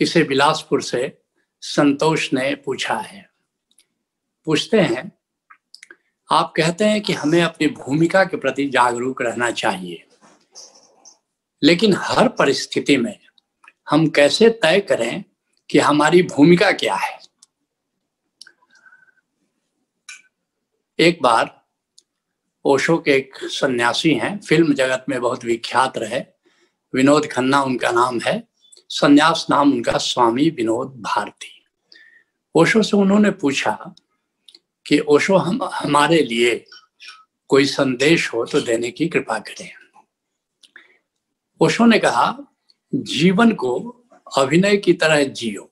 इसे बिलासपुर से संतोष ने पूछा है। पूछते हैं, आप कहते हैं कि हमें अपनी भूमिका के प्रति जागरूक रहना चाहिए, लेकिन हर परिस्थिति में हम कैसे तय करें कि हमारी भूमिका क्या है? एक बार ओशो के एक सन्यासी हैं, फ़िल्म जगत में बहुत विख्यात रहे, विनोद खन्ना उनका नाम है। सन्यास नाम उनका स्वामी विनोद भारती। ओशो से उन्होंने पूछा कि, ओशो, हम, हमारे लिए कोई संदेश हो तो देने की कृपा करें। ओशो ने कहा, जीवन को अभिनय की तरह जियो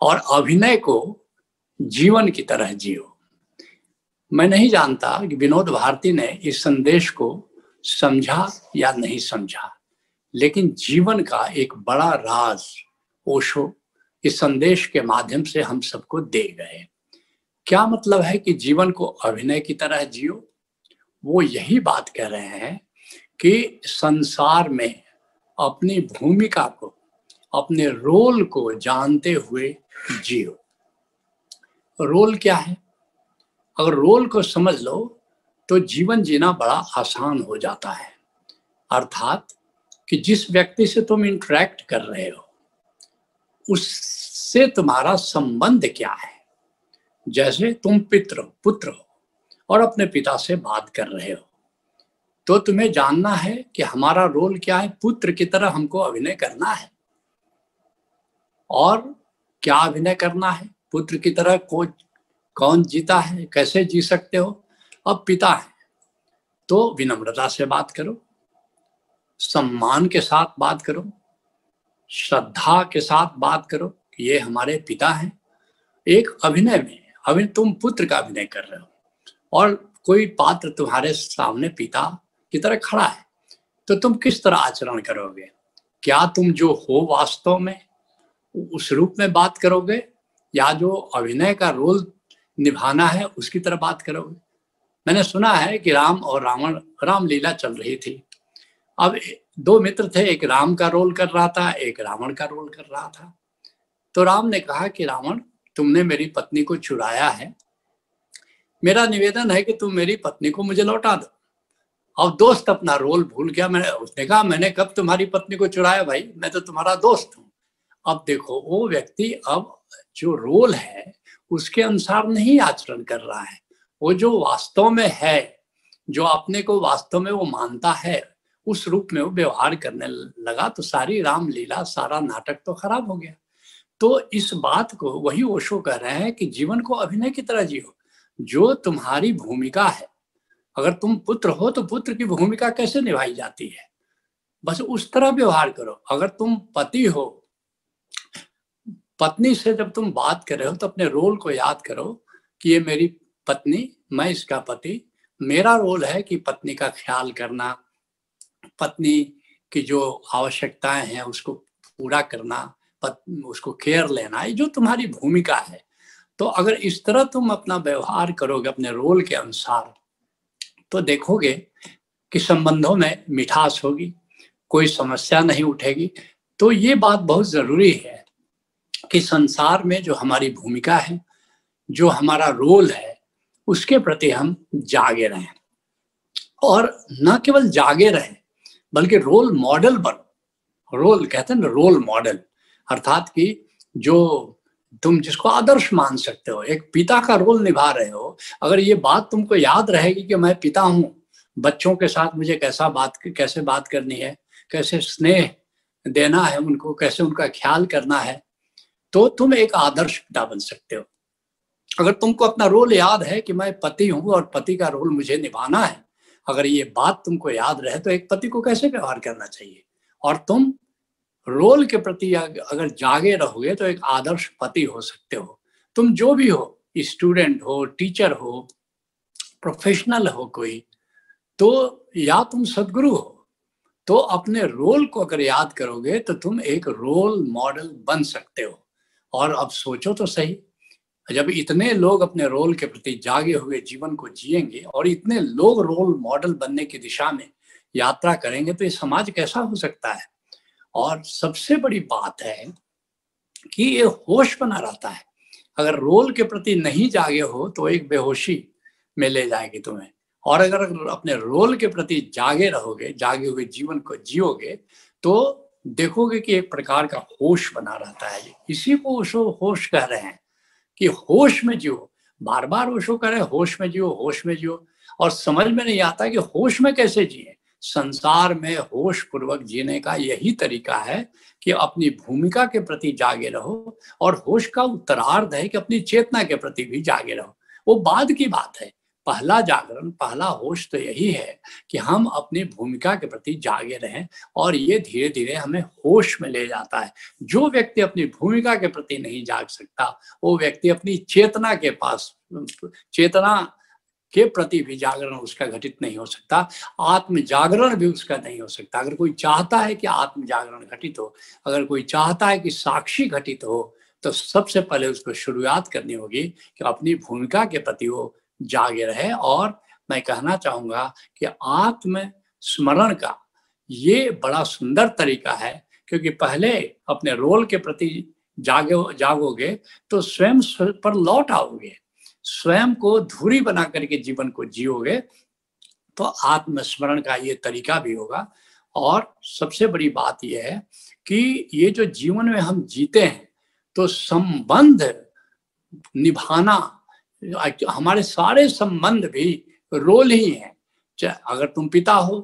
और अभिनय को जीवन की तरह जियो। मैं नहीं जानता कि विनोद भारती ने इस संदेश को समझा या नहीं समझा। लेकिन जीवन का एक बड़ा राज ओशो इस संदेश के माध्यम से हम सबको दे गए क्या मतलब है कि जीवन को अभिनय की तरह जियो? वो यही बात कह रहे हैं कि संसार में अपनी भूमिका को, अपने रोल को जानते हुए जियो। रोल क्या है? अगर रोल को समझ लो तो जीवन जीना बड़ा आसान हो जाता है। अर्थात कि जिस व्यक्ति से तुम इंटरेक्ट कर रहे हो, उससे तुम्हारा संबंध क्या है? जैसे तुम पित्र हो, पुत्र हो, और अपने पिता से बात कर रहे हो तो तुम्हें जानना है कि हमारा रोल क्या है? पुत्र की तरह हमको अभिनय करना है। और क्या अभिनय करना है? पुत्र की तरह को, कौन जीता है? कैसे जी सकते हो? अब पिता है तो विनम्रता से बात करो। सम्मान के साथ बात करो, श्रद्धा के साथ बात करो कि ये हमारे पिता हैं। एक अभिनय में, अभी तुम पुत्र का अभिनय कर रहे हो और कोई पात्र तुम्हारे सामने पिता की तरह खड़ा है तो तुम किस तरह आचरण करोगे? क्या तुम जो हो वास्तव में, उस रूप में बात करोगे? या जो अभिनय का रोल निभाना है, उसकी तरह बात करोगे? मैंने सुना है कि राम और रावण रामलीला चल रही थी। अब दो मित्र थे, एक राम का रोल कर रहा था, एक रावण का रोल कर रहा था। तो राम ने कहा कि रावण, तुमने मेरी पत्नी को चुराया है। मेरा निवेदन है कि तुम मेरी पत्नी को मुझे लौटा दो। अब दोस्त अपना रोल भूल गया। मैंने उसने कहा, मैंने कब तुम्हारी पत्नी को चुराया भाई? मैं तो तुम्हारा दोस्त हूँ। अब देखो, वो व्यक्ति अब जो रोल है, उसके अनुसार नहीं आचरण कर रहा है। वो जो वास्तव में है, जो अपने को वास्तव में वो मानता है उस रूप में वो व्यवहार करने लगा तो सारी रामलीला, सारा नाटक तो खराब हो गया। तो इस बात को वही ओशो कह रहे हैं कि जीवन को अभिनय की तरह जियो। जो तुम्हारी भूमिका है, अगर तुम पुत्र हो तो पुत्र की भूमिका कैसे निभाई जाती है? बस उस तरह व्यवहार करो। अगर तुम पति हो, पत्नी से जब तुम बात कर रहे हो तो अपने रोल को याद करो कि ये मेरी पत्नी, मैं इसका पति। मेरा रोल है कि पत्नी का ख्याल करना पत्नी की जो आवश्यकताएँ हैं उसको पूरा करना पत, उसको केयर लेना ये जो तुम्हारी भूमिका है। तो अगर इस तरह तुम अपना व्यवहार करोगे अपने रोल के अनुसार तो देखोगे कि संबंधों में मिठास होगी कोई समस्या नहीं उठेगी। तो ये बात बहुत ज़रूरी है कि संसार में जो हमारी भूमिका है जो हमारा रोल है उसके प्रति हम जागे रहें। और न केवल जागे रहें बल्कि रोल मॉडल बनो। रोल कहते हैं ना रोल मॉडल अर्थात कि जो तुम जिसको आदर्श मान सकते हो, एक पिता का रोल निभा रहे हो, अगर ये बात तुमको याद रहेगी कि मैं पिता हूँ, बच्चों के साथ मुझे कैसा बात, कैसे बात करनी है, कैसे स्नेह देना है उनको, कैसे उनका ख्याल करना है तो तुम एक आदर्श पिता बन सकते हो। अगर तुमको अपना रोल याद है कि मैं पति हूँ और पति का रोल मुझे निभाना है अगर ये बात तुमको याद रहे तो एक पति को कैसे व्यवहार करना चाहिए? और तुम रोल के प्रति अगर जागे रहोगे तो एक आदर्श पति हो सकते हो। तुम जो भी हो स्टूडेंट हो, टीचर हो, प्रोफेशनल हो कोई तो या तुम सदगुरु हो तो अपने रोल को अगर याद करोगे तो तुम एक रोल मॉडल बन सकते हो। और अब सोचो तो सही। जब इतने लोग अपने रोल के प्रति जागे हुए जीवन को जिएँगे और इतने लोग रोल मॉडल बनने की दिशा में यात्रा करेंगे तो ये समाज कैसा हो सकता है? और सबसे बड़ी बात है कि ये होश बना रहता है। अगर रोल के प्रति नहीं जागे हो तो एक बेहोशी में ले जाएगी तुम्हें। और अगर अपने रोल के प्रति जागे रहोगे, जागे हुए जीवन को जियोगे तो देखोगे कि एक प्रकार का होश बना रहता है। इसी को होश कह रहे हैं। कि होश में जियो। बार बार ओशो कह रहे होश में जियो, होश में जियो। और समझ में नहीं आता कि होश में कैसे जिए। संसार में होश पूर्वक जीने का यही तरीका है कि अपनी भूमिका के प्रति जागे रहो और होश का उत्तरार्ध है कि अपनी चेतना के प्रति भी जागे रहो। वो बाद की बात है। पहला जागरण, पहला होश तो यही है कि हम अपनी भूमिका के प्रति जागे रहें और ये धीरे धीरे हमें होश में ले जाता है। जो व्यक्ति अपनी भूमिका के प्रति नहीं जाग सकता, वो व्यक्ति अपनी चेतना के पास, चेतना के प्रति भी जागरण उसका घटित नहीं हो सकता आत्म जागरण भी उसका नहीं हो सकता। अगर कोई चाहता है कि आत्म जागरण घटित हो, अगर कोई चाहता है कि साक्षी घटित हो तो सबसे पहले उसको शुरुआत करनी होगी कि अपनी भूमिका के प्रति वो जागे रहे और मैं कहना चाहूँगा कि आत्म स्मरण का ये बड़ा सुंदर तरीका है, क्योंकि पहले अपने रोल के प्रति जागे, जागोगे तो स्वयं पर लौट आओगे। स्वयं को धूरी बना करके जीवन को जियोगे तो आत्मस्मरण का ये तरीका भी होगा। और सबसे बड़ी बात यह है कि ये जो जीवन में हम जीते हैं तो संबंध निभाना हमारे सारे संबंध भी रोल ही है। अगर तुम पिता हो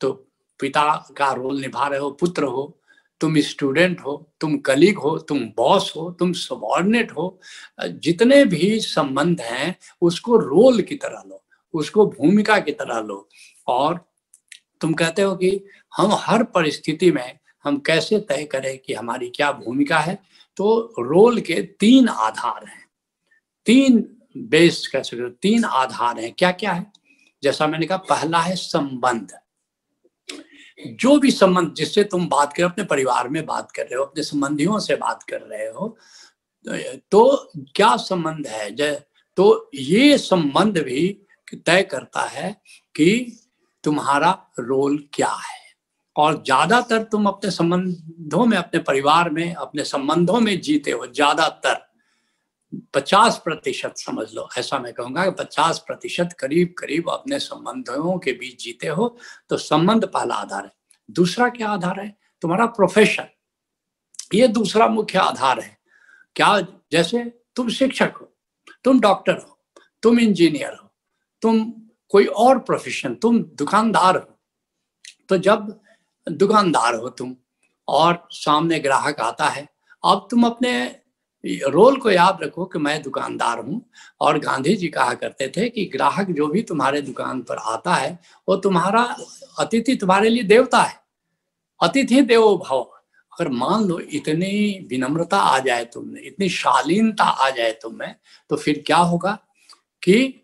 तो पिता का रोल निभा रहे हो, पुत्र हो, तुम स्टूडेंट हो, तुम कलीग हो, तुम बॉस हो, तुम सबॉर्डिनेट हो, जितने भी संबंध हैं, उसको रोल की तरह लो, उसको भूमिका की तरह लो। और तुम कहते हो कि हम हर परिस्थिति में हम कैसे तय करें कि हमारी क्या भूमिका है? तो रोल के तीन आधार हैं। तीन बेस कह सकते हो तीन आधार हैं। क्या क्या है? जैसा मैंने कहा, पहला है संबंध। जो भी संबंध जिससे तुम बात कर अपने परिवार में बात कर रहे हो, अपने संबंधियों से बात कर रहे हो तो क्या संबंध है? तो ये संबंध भी तय करता है कि तुम्हारा रोल क्या है। और ज़्यादातर तुम अपने संबंधों में, अपने परिवार में, अपने संबंधों में जीते हो, ज़्यादातर। पचास प्रतिशत समझ लो। ऐसा मैं कहूँगा कि पचास प्रतिशत करीब करीब अपने संबंधों के बीच जीते हो तो संबंध पहला आधार है। दूसरा क्या आधार है? तुम्हारा प्रोफेशन ये दूसरा मुख्य आधार है। क्या जैसे तुम शिक्षक हो, तुम डॉक्टर हो, तुम इंजीनियर हो, तुम कोई और प्रोफेशन तुम दुकानदार हो तो जब दुकानदार हो तुम और सामने ग्राहक आता है, अब तुम अपने रोल को याद रखो कि मैं दुकानदार हूँ और गांधी जी कहा करते थे कि ग्राहक जो भी तुम्हारे दुकान पर आता है, वो तुम्हारा अतिथि तुम्हारे लिए देवता है। अतिथि देवो भव। अगर मान लो इतनी विनम्रता आ जाए तुमने, इतनी शालीनता आ जाए तुम्हें तो फिर क्या होगा कि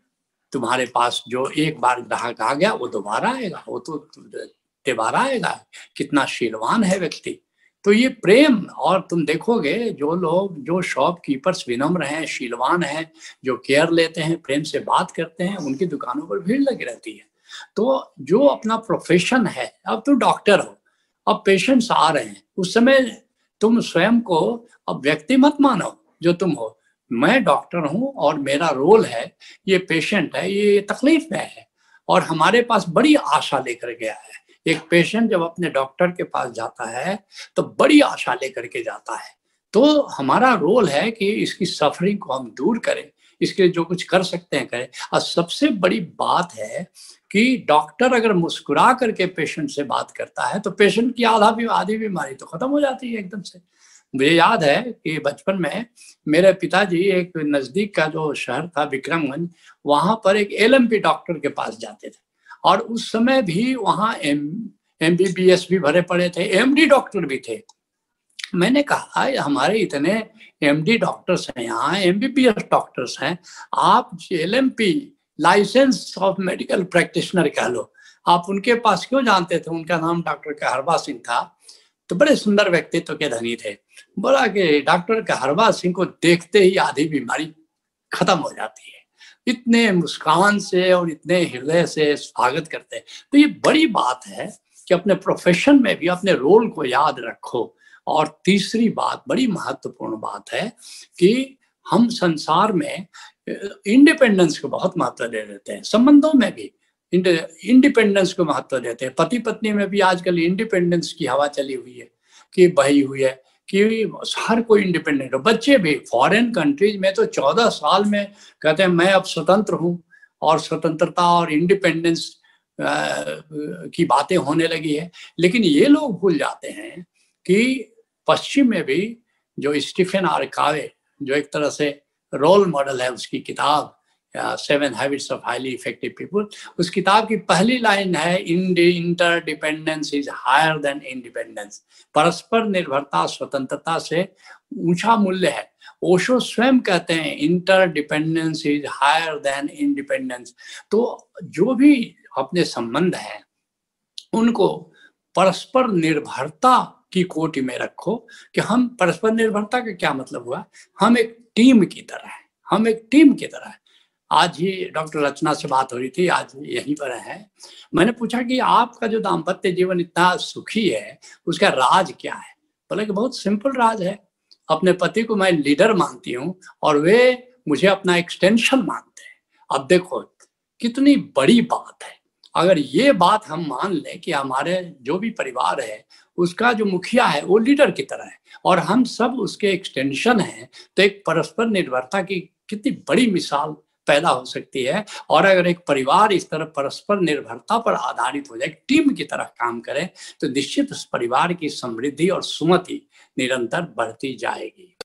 तुम्हारे पास जो एक बार ग्राहक आ गया, वो दोबारा आएगा, वो तो दोबारा आएगा। कितना शीलवान है व्यक्ति। तो ये प्रेम, और तुम देखोगे जो लोग, जो शॉपकीपर्स विनम्र हैं, शीलवान हैं, जो केयर लेते हैं, प्रेम से बात करते हैं, उनकी दुकानों पर भीड़ लगी रहती है। तो जो अपना प्रोफेशन है, अब तुम डॉक्टर हो, अब पेशेंट्स आ रहे हैं, उस समय तुम स्वयं को अब व्यक्ति मत मानो, जो तुम हो। मैं डॉक्टर हूँ, और मेरा रोल है, ये पेशेंट है, ये तकलीफ़ में है, और हमारे पास बड़ी आशा लेकर गया है। एक पेशेंट जब अपने डॉक्टर के पास जाता है तो बड़ी आशा लेकर के जाता है। तो हमारा रोल है कि इसकी सफरिंग को हम दूर करें, इसके लिए जो कुछ कर सकते हैं करें। और सबसे बड़ी बात है कि डॉक्टर अगर मुस्कुरा करके पेशेंट से बात करता है तो पेशेंट की आधा भी, आधी बीमारी तो खत्म हो जाती है एकदम से। मुझे याद है कि बचपन में मेरे पिताजी एक नज़दीक का जो शहर था, विक्रमगंज, वहाँ पर एक एल डॉक्टर के पास जाते थे। और उस समय भी वहाँ M M B B S भी भरे पड़े थे एम डी डॉक्टर भी थे। मैंने कहा हमारे इतने एम डी डॉक्टर्स हैं, यहाँ M B B S doctors हैं, आप L M P license of medical practitioner कह लो। आप उनके पास क्यों जानते थे? उनका नाम डॉक्टर कहरबा सिंह था। तो बड़े सुंदर व्यक्तित्व के धनी थे। बोला कि डॉक्टर कहरबा सिंह को देखते ही आधी बीमारी खत्म हो जाती है। इतने मुस्कान से और इतने हृदय से स्वागत करते हैं। तो ये बड़ी बात है कि अपने प्रोफेशन में भी, अपने रोल को याद रखो। और तीसरी बात, बड़ी महत्वपूर्ण बात है कि हम संसार में इंडिपेंडेंस को बहुत महत्व दे देते हैं। संबंधों में भी इंडिपेंडेंस को महत्व देते हैं। पति पत्नी में भी आजकल इंडिपेंडेंस की हवा चली हुई है, कि बही हुई है। कि हर कोई इंडिपेंडेंट हो। बच्चे भी फॉरेन कंट्रीज़ में तो चौदह साल में कहते हैं, मैं अब स्वतंत्र हूँ और स्वतंत्रता और इंडिपेंडेंस की बातें होने लगी है। लेकिन ये लोग भूल जाते हैं कि पश्चिम में भी जो स्टीफन आर कावे जो एक तरह से रोल मॉडल है उसकी किताब seven habits of highly effective people उस किताब की पहली लाइन है interdependence is higher than independence परस्पर निर्भरता, स्वतंत्रता से ऊँचा मूल्य है। ओशो स्वयं कहते हैं interdependence is higher than independence तो जो भी अपने संबंध है, उनको परस्पर निर्भरता की कोटि में रखो कि हम परस्पर निर्भरता का क्या मतलब हुआ? हम एक टीम की तरह है। हम एक टीम की तरह है। आज ही डॉक्टर रचना से बात हो रही थी, आज यहीं पर है। मैंने पूछा कि आपका जो दाम्पत्य जीवन इतना सुखी है, उसका राज क्या है? बोले कि बहुत सिंपल राज है। अपने पति को मैं लीडर मानती हूँ और वे मुझे अपना एक्सटेंशन मानते हैं। अब देखो, कितनी बड़ी बात है। अगर ये बात हम मान लें कि हमारे जो भी परिवार है, उसका जो मुखिया है, वो लीडर की तरह है और हम सब उसके एक्सटेंशन हैं तो एक परस्पर निर्भरता की कितनी बड़ी मिसाल पैदा हो सकती है और अगर एक परिवार इस तरह परस्पर निर्भरता पर आधारित हो जाए टीम की तरह काम करे तो निश्चित उस परिवार की समृद्धि और सुमति निरंतर बढ़ती जाएगी।